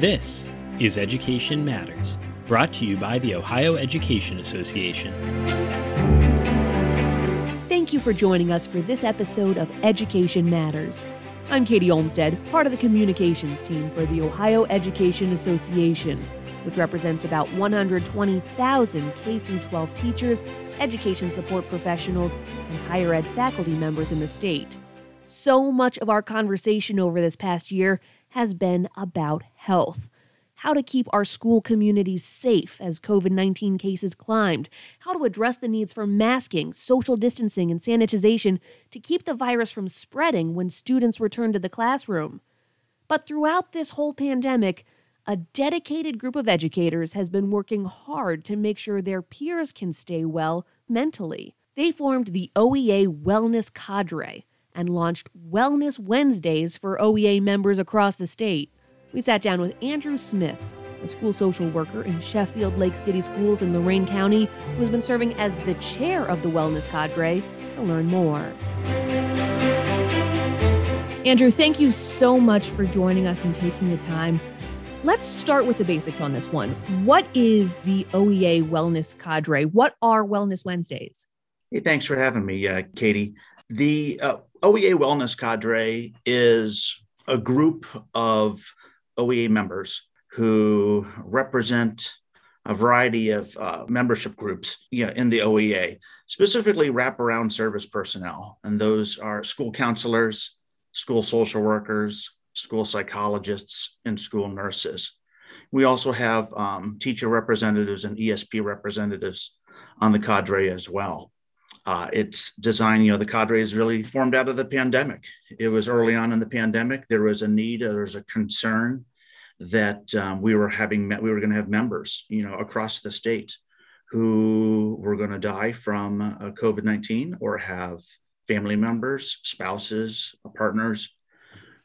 This is Education Matters, brought to you by the Ohio Education Association. Thank you for joining us for this episode of Education Matters. I'm Katie Olmstead, part of the communications team for the Ohio Education Association, which represents about 120,000 K 12 teachers, education support professionals, and higher ed faculty members in the state. So much of our conversation over this past year has been about health. How to keep our school communities safe as COVID 19 cases climbed, how to address the needs for masking, social distancing, and sanitization to keep the virus from spreading when students return to the classroom. But throughout this whole pandemic, a dedicated group of educators has been working hard to make sure their peers can stay well mentally. They formed the OEA Wellness Cadre, and launched Wellness Wednesdays for OEA members across the state. We sat down with Andrew Smith, a school social worker in Sheffield Lake City Schools in Lorain County, who's been serving as the chair of the Wellness Cadre, to learn more. Andrew, thank you so much for joining us and taking the time. Let's start with the basics on this one. What is the OEA Wellness Cadre? What are Wellness Wednesdays? Hey, thanks for having me, uh, Katie. The uh, OEA Wellness Cadre is a group of OEA members who represent a variety of uh, membership groups you know, in the OEA, specifically wraparound service personnel. And those are school counselors, school social workers, school psychologists, and school nurses. We also have um, teacher representatives and ESP representatives on the cadre as well. Uh, it's designed, you know, the cadre is really formed out of the pandemic. It was early on in the pandemic. There was a need, there was a concern that um, we were having, met, we were going to have members, you know, across the state who were going to die from uh, COVID 19 or have family members, spouses, partners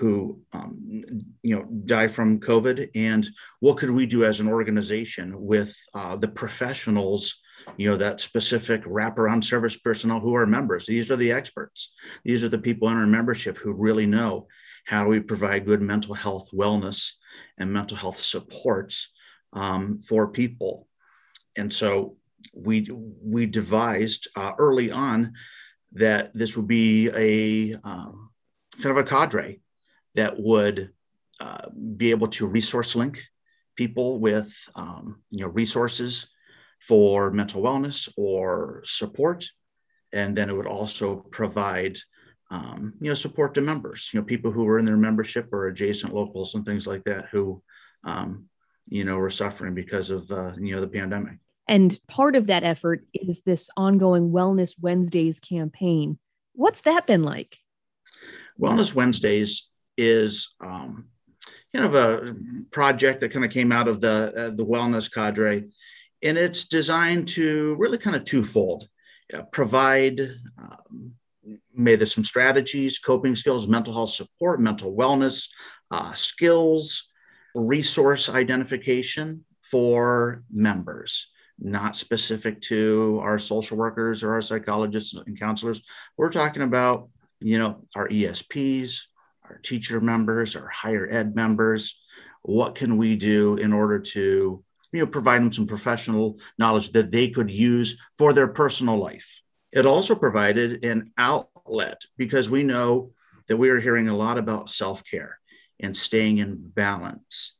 who um, you know die from COVID, and what could we do as an organization with uh, the professionals you know that specific wraparound service personnel who are members. These are the experts. These are the people in our membership who really know how we provide good mental health wellness and mental health supports um, for people. And so we we devised uh, early on that this would be a um, kind of a cadre that would uh, be able to resource link people with um, you know resources for mental wellness or support. And then it would also provide, um, you know, support to members, you know, people who were in their membership or adjacent locals and things like that who, um, you know, were suffering because of, uh, you know, the pandemic. And part of that effort is this ongoing Wellness Wednesdays campaign. What's that been like? Wellness Wednesdays is um, kind of a project that kind of came out of the uh, the wellness cadre and it's designed to really kind of twofold uh, provide um, maybe some strategies coping skills mental health support mental wellness uh, skills resource identification for members not specific to our social workers or our psychologists and counselors. We're talking about you know our esps our teacher members our higher ed members. What can we do in order to you know, provide them some professional knowledge that they could use for their personal life. It also provided an outlet because we know that we are hearing a lot about self care and staying in balance.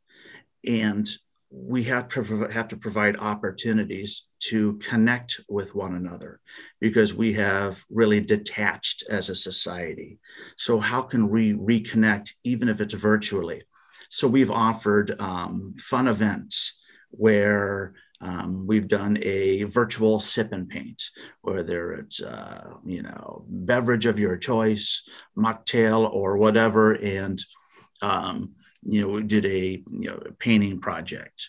And we have to, have to provide opportunities to connect with one another because we have really detached as a society. So, how can we reconnect, even if it's virtually? So, we've offered um, fun events where um, we've done a virtual sip and paint, whether it's uh, you know beverage of your choice, mocktail or whatever, and um, you know we did a you know painting project,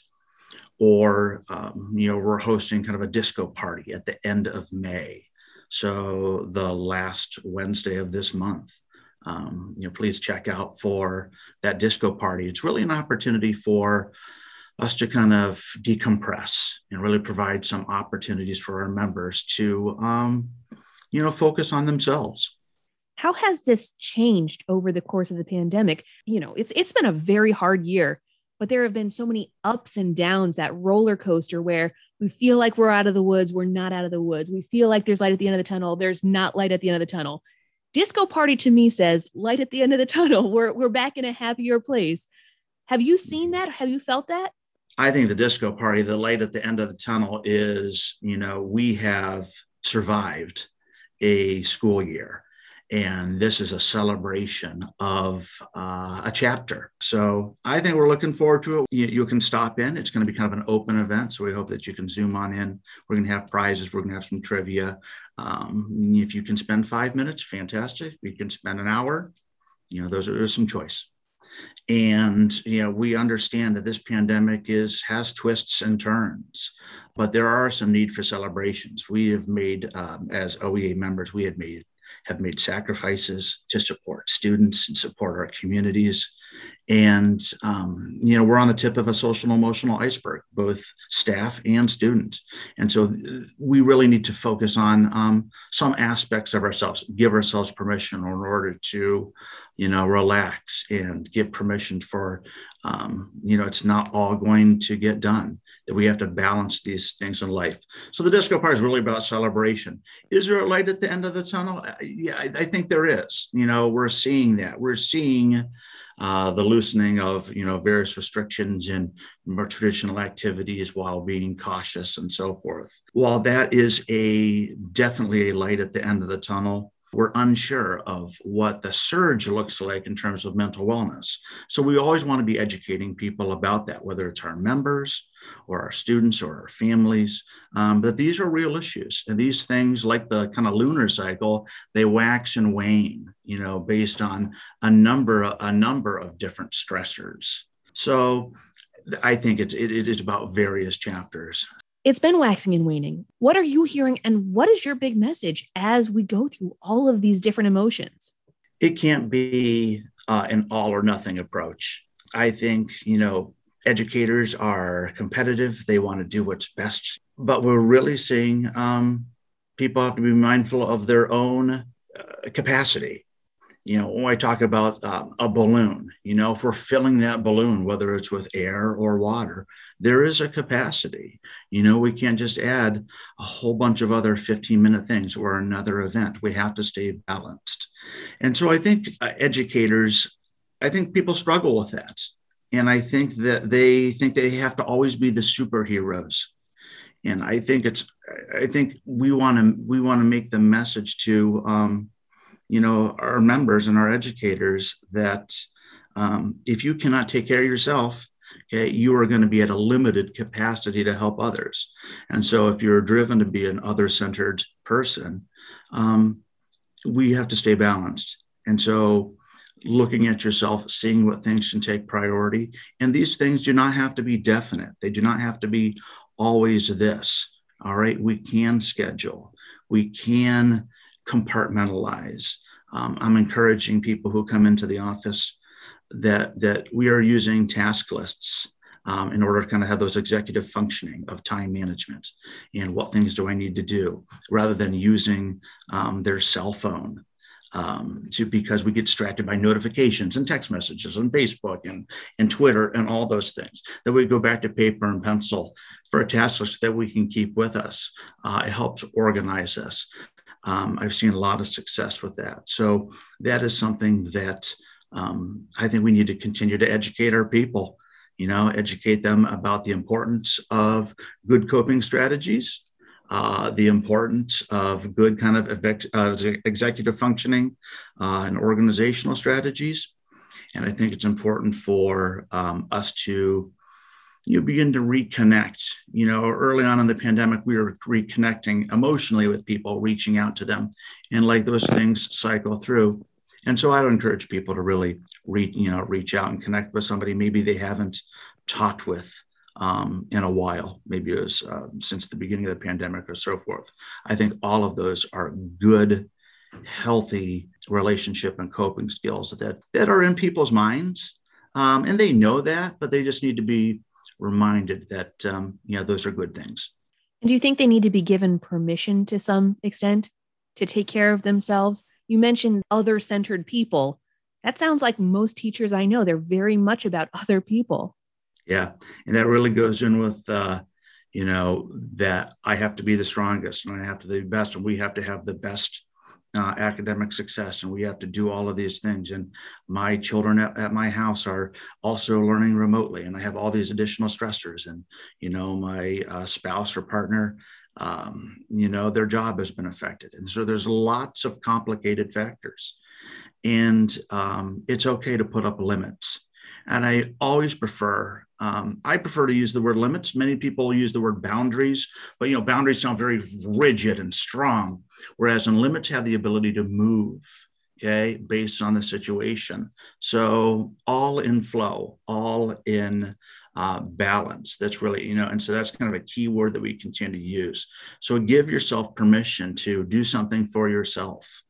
or um, you know we're hosting kind of a disco party at the end of May, so the last Wednesday of this month. Um, you know, please check out for that disco party. It's really an opportunity for us to kind of decompress and really provide some opportunities for our members to, um, you know, focus on themselves. How has this changed over the course of the pandemic? You know, it's it's been a very hard year, but there have been so many ups and downs, that roller coaster where we feel like we're out of the woods, we're not out of the woods. We feel like there's light at the end of the tunnel, there's not light at the end of the tunnel. Disco Party to me says light at the end of the tunnel. We're, we're back in a happier place. Have you seen that? Have you felt that? I think the disco party, the light at the end of the tunnel is, you know, we have survived a school year and this is a celebration of uh, a chapter. So I think we're looking forward to it. You, you, can stop in. It's going to be kind of an open event, so we hope that you can zoom on in. We're going to have prizes. We're going to have some trivia. Um, if you can spend five minutes, fantastic. You can spend an hour. You know, those are there's some choice. And you know, we understand that this pandemic is has twists and turns, but there are some need for celebrations. We have made, um, as OEA members, we had made have made sacrifices to support students and support our communities. And, um, you know, we're on the tip of a social emotional iceberg, both staff and students. And so we really need to focus on um, some aspects of ourselves, give ourselves permission in order to, you know, relax and give permission for, um, you know, it's not all going to get done that we have to balance these things in life. So the disco party is really about celebration. Is there a light at the end of the tunnel? Yeah, I, I think there is. You know, we're seeing that. We're seeing uh, the loosening of you know various restrictions and more traditional activities while being cautious and so forth. While that is a definitely a light at the end of the tunnel, we're unsure of what the surge looks like in terms of mental wellness. So we always want to be educating people about that, whether it's our members or our students or our families. Um, but these are real issues. And these things, like the kind of lunar cycle, they wax and wane, you know, based on a number, a number of different stressors. So I think it's, it, it is about various chapters. It's been waxing and waning. What are you hearing? And what is your big message as we go through all of these different emotions? It can't be uh, an all or nothing approach. I think, you know, educators are competitive, they want to do what's best, but we're really seeing um, people have to be mindful of their own uh, capacity you know, when I talk about um, a balloon, you know, if we're filling that balloon, whether it's with air or water, there is a capacity. You know, we can't just add a whole bunch of other 15 minute things or another event. We have to stay balanced. And so I think uh, educators, I think people struggle with that. And I think that they think they have to always be the superheroes. And I think it's, I think we want to, we want to make the message to, um, you know our members and our educators that um, if you cannot take care of yourself okay you are going to be at a limited capacity to help others. And so if you're driven to be an other centered person um, we have to stay balanced. And so looking at yourself seeing what things can take priority and these things do not have to be definite. They do not have to be always this all right? We can schedule. We can compartmentalize. Um, I'm encouraging people who come into the office that that we are using task lists um, in order to kind of have those executive functioning of time management and what things do I need to do, rather than using um, their cell phone um, to because we get distracted by notifications and text messages on Facebook and, and Twitter and all those things. That we go back to paper and pencil for a task list that we can keep with us. Uh, it helps organize us. Um, I've seen a lot of success with that. So that is something that um, I think we need to continue to educate our people, you know, educate them about the importance of good coping strategies, uh, the importance of good kind of uh, executive functioning uh, and organizational strategies. And I think it's important for um, us to you begin to reconnect. You know, early on in the pandemic, we were reconnecting emotionally with people, reaching out to them, and like those things cycle through. And so I would encourage people to really reach, you know, reach out and connect with somebody maybe they haven't talked with um, in a while, maybe it was uh, since the beginning of the pandemic or so forth. I think all of those are good, healthy relationship and coping skills that that are in people's minds, um, and they know that, but they just need to be reminded that um, you know those are good things. And do you think they need to be given permission to some extent to take care of themselves? You mentioned other centered people. That sounds like most teachers I know, they're very much about other people. Yeah. And that really goes in with, uh, you know, that I have to be the strongest and I have to be the best and we have to have the best uh, academic success and we have to do all of these things and my children at, at, my house are also learning remotely and i have all these additional stressors and you know my uh, spouse or partner um, you know their job has been affected and so there's lots of complicated factors and um, it's okay to put up limits and I always prefer, um, I prefer to use the word limits. Many people use the word boundaries, but you know, boundaries sound very rigid and strong, whereas in limits have the ability to move, okay, based on the situation. So all in flow, all in uh, balance. That's really, you know, and so that's kind of a key word that we continue to use. So give yourself permission to do something for yourself.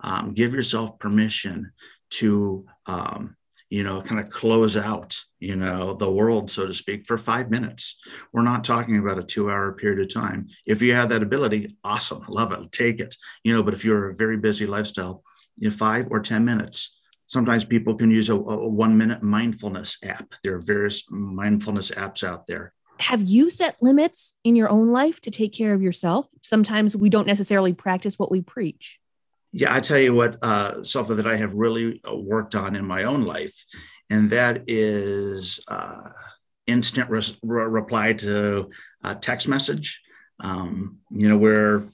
Um, give yourself permission to um, you know, kind of close out, you know, the world, so to speak, for five minutes. We're not talking about a two hour period of time. If you have that ability, awesome, love it, take it, you know, but if you're a very busy lifestyle, you know, five or 10 minutes. Sometimes people can use a, a one minute mindfulness app. There are various mindfulness apps out there. Have you set limits in your own life to take care of yourself? Sometimes we don't necessarily practice what we preach. Yeah, I tell you what, uh, something that I have really uh, worked on in my own life, and that is uh, instant re- reply to a text message. Um, you know, where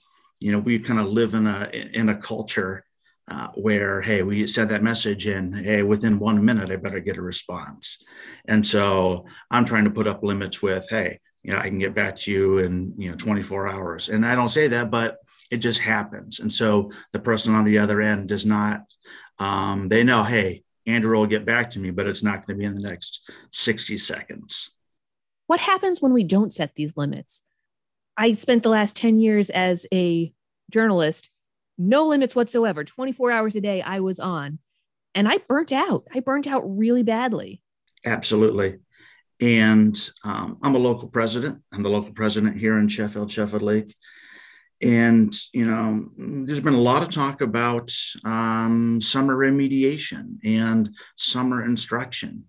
you know we kind of live in a in a culture uh, where hey, we sent that message and hey, within one minute I better get a response, and so I'm trying to put up limits with hey, you know, I can get back to you in you know 24 hours, and I don't say that, but it just happens. And so the person on the other end does not, um, they know, hey, Andrew will get back to me, but it's not going to be in the next 60 seconds. What happens when we don't set these limits? I spent the last 10 years as a journalist, no limits whatsoever. 24 hours a day I was on, and I burnt out. I burnt out really badly. Absolutely. And um, I'm a local president. I'm the local president here in Sheffield, Sheffield Lake. And, you know, there's been a lot of talk about um, summer remediation and summer instruction.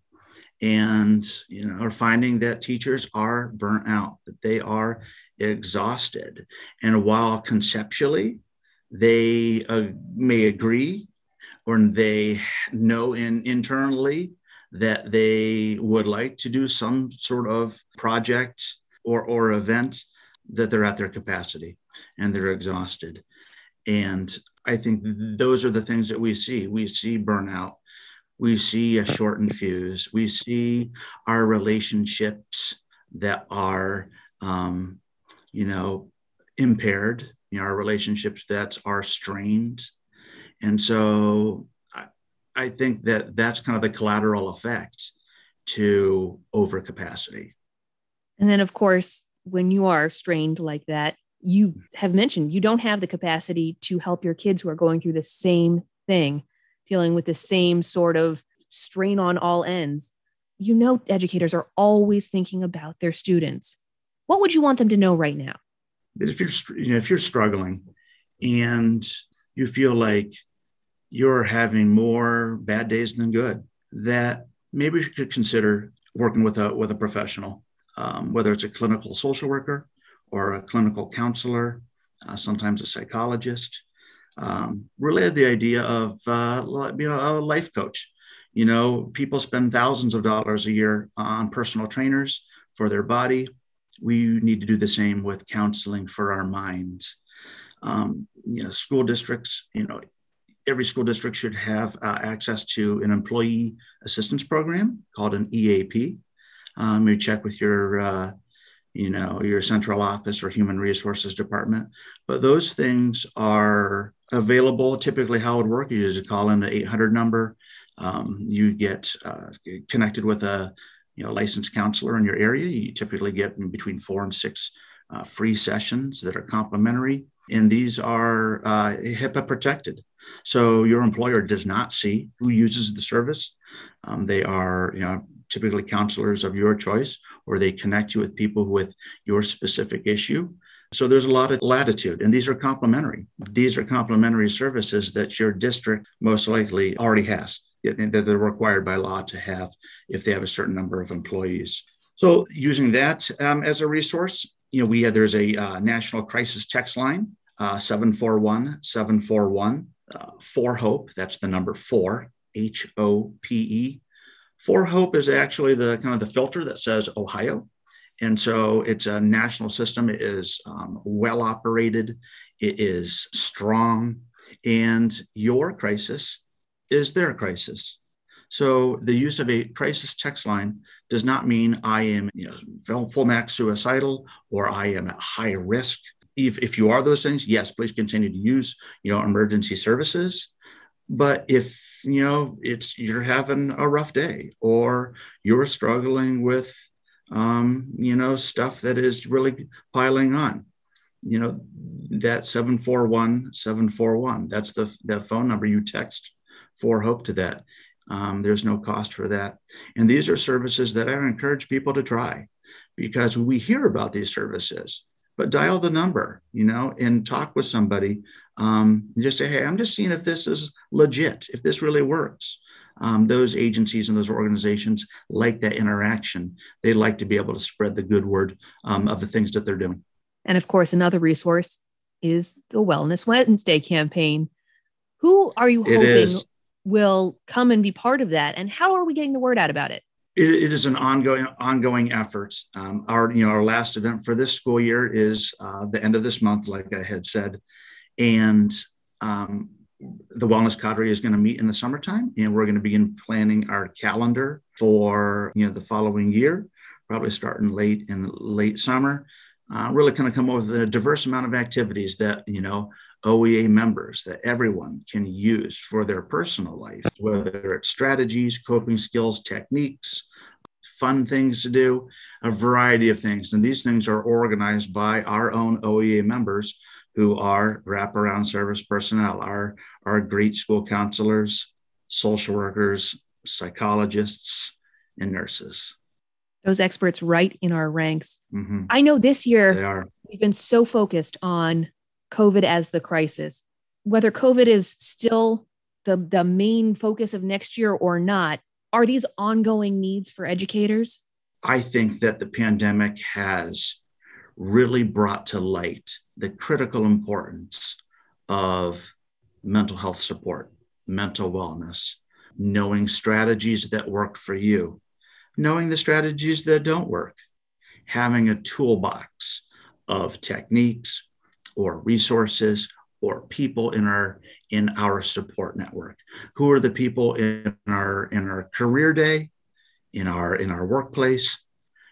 And, you know, are finding that teachers are burnt out, that they are exhausted. And while conceptually they uh, may agree or they know in, internally that they would like to do some sort of project or, or event, that they're at their capacity and they're exhausted. And I think those are the things that we see. We see burnout. We see a shortened fuse. We see our relationships that are, um, you know, impaired. You know, our relationships that are strained. And so I, I think that that's kind of the collateral effect to overcapacity. And then, of course, when you are strained like that, you have mentioned you don't have the capacity to help your kids who are going through the same thing, dealing with the same sort of strain on all ends. You know, educators are always thinking about their students. What would you want them to know right now? That if you're, you know, if you're struggling and you feel like you're having more bad days than good, that maybe you could consider working with a with a professional, um, whether it's a clinical social worker or a clinical counselor, uh, sometimes a psychologist. Um, really the idea of uh, you know a life coach. You know, people spend thousands of dollars a year on personal trainers for their body. We need to do the same with counseling for our minds. Um, you know, school districts. You know, every school district should have uh, access to an employee assistance program called an EAP. Um, you check with your uh, you know, your central office or human resources department. But those things are available. Typically, how it would work is you call in the 800 number. Um, you get uh, connected with a you know licensed counselor in your area. You typically get between four and six uh, free sessions that are complimentary, and these are uh, HIPAA protected. So your employer does not see who uses the service. Um, they are you know typically counselors of your choice, or they connect you with people with your specific issue. So there's a lot of latitude, and these are complementary. These are complementary services that your district most likely already has, that they're required by law to have if they have a certain number of employees. So using that um, as a resource, you know, we have, there's a uh, national crisis text line, uh, 741 741 uh, for hope. That's the number four, H O P E. For hope is actually the kind of the filter that says Ohio. And so it's a national system. It is um, well operated. It is strong. And your crisis is their crisis. So the use of a crisis text line does not mean I am, you know, full max suicidal or I am at high risk. If, if you are those things, yes, please continue to use, you know, emergency services. But if you know it's you're having a rough day or you're struggling with, um, you know, stuff that is really piling on, you know, that 741 741, that's the, the phone number you text for hope to that. Um, there's no cost for that. And these are services that I encourage people to try because we hear about these services, but dial the number, you know, and talk with somebody. Um, just say, hey, I'm just seeing if this is legit, if this really works. Um, those agencies and those organizations like that interaction. They like to be able to spread the good word um, of the things that they're doing. And of course, another resource is the Wellness Wednesday campaign. Who are you hoping will come and be part of that? And how are we getting the word out about it? it, it is an ongoing ongoing effort. Um, our you know our last event for this school year is uh, the end of this month, like I had said, and um, the wellness cadre is going to meet in the summertime, and we're going to begin planning our calendar for you know the following year, probably starting late in late summer. Uh, really kind of come up with a diverse amount of activities that you know OEA members that everyone can use for their personal life, whether it's strategies, coping skills, techniques, fun things to do, a variety of things. And these things are organized by our own OEA members who are wraparound service personnel, our, our great school counselors, social workers, psychologists, and nurses. Those experts right in our ranks. Mm-hmm. I know this year we've been so focused on COVID as the crisis. Whether COVID is still the, the main focus of next year or not, are these ongoing needs for educators? I think that the pandemic has really brought to light the critical importance of mental health support, mental wellness, knowing strategies that work for you, knowing the strategies that don't work, having a toolbox of techniques, or resources or people in our in our support network? Who are the people in our in our career day in our in our workplace?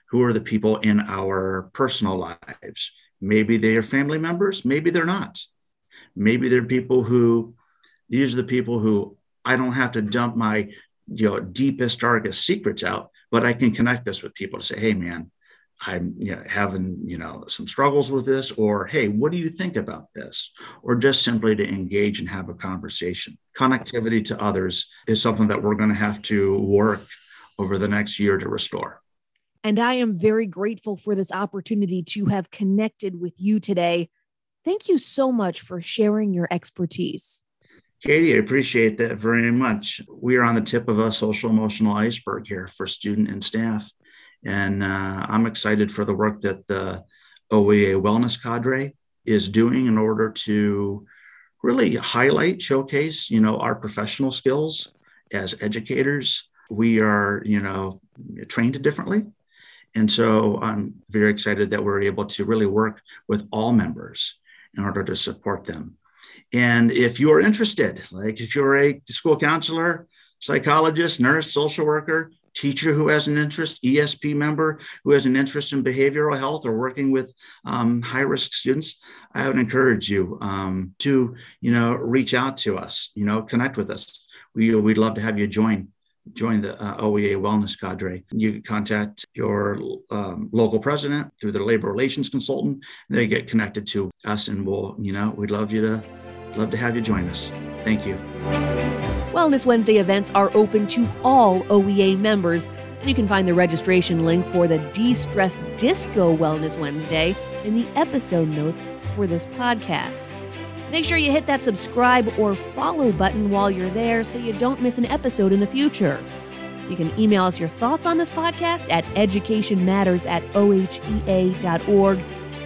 Who are the people in our personal lives? Maybe they are family members maybe they're not. Maybe they're people who these are the people who i don't have to dump my you know deepest darkest secrets out but i can connect this with people to say hey man I'm you know, having you know some struggles with this, or hey, what do you think about this? Or just simply to engage and have a conversation. Connectivity to others is something that we're going to have to work over the next year to restore. And I am very grateful for this opportunity to have connected with you today. Thank you so much for sharing your expertise. Katie, I appreciate that very much. We are on the tip of a social emotional iceberg here for student and staff. And uh, I'm excited for the work that the OEA Wellness Cadre is doing in order to really highlight, showcase, you know, our professional skills as educators. We are, you know, trained differently. And so I'm very excited that we're able to really work with all members in order to support them. And if you're interested, like if you're a school counselor, psychologist, nurse, social worker, teacher who has an interest, ESP member who has an interest in behavioral health or working with um, high risk students, I would encourage you um, to, you know, reach out to us, you know, connect with us. We, we'd love to have you join join the uh, OEA Wellness Cadre. You contact your um, local president through the labor relations consultant. They get connected to us, and we'll, you know, we'd love you to love to have you join us. Thank you. Wellness Wednesday events are open to all OEA members, and you can find the registration link for the De Stress Disco Wellness Wednesday in the episode notes for this podcast. Make sure you hit that subscribe or follow button while you're there so you don't miss an episode in the future. You can email us your thoughts on this podcast at educationmatters at ohea.org.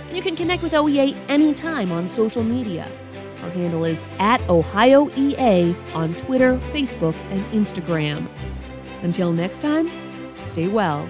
And you can connect with OEA anytime on social media. Our handle is at OhioEA on Twitter, Facebook, and Instagram. Until next time, stay well.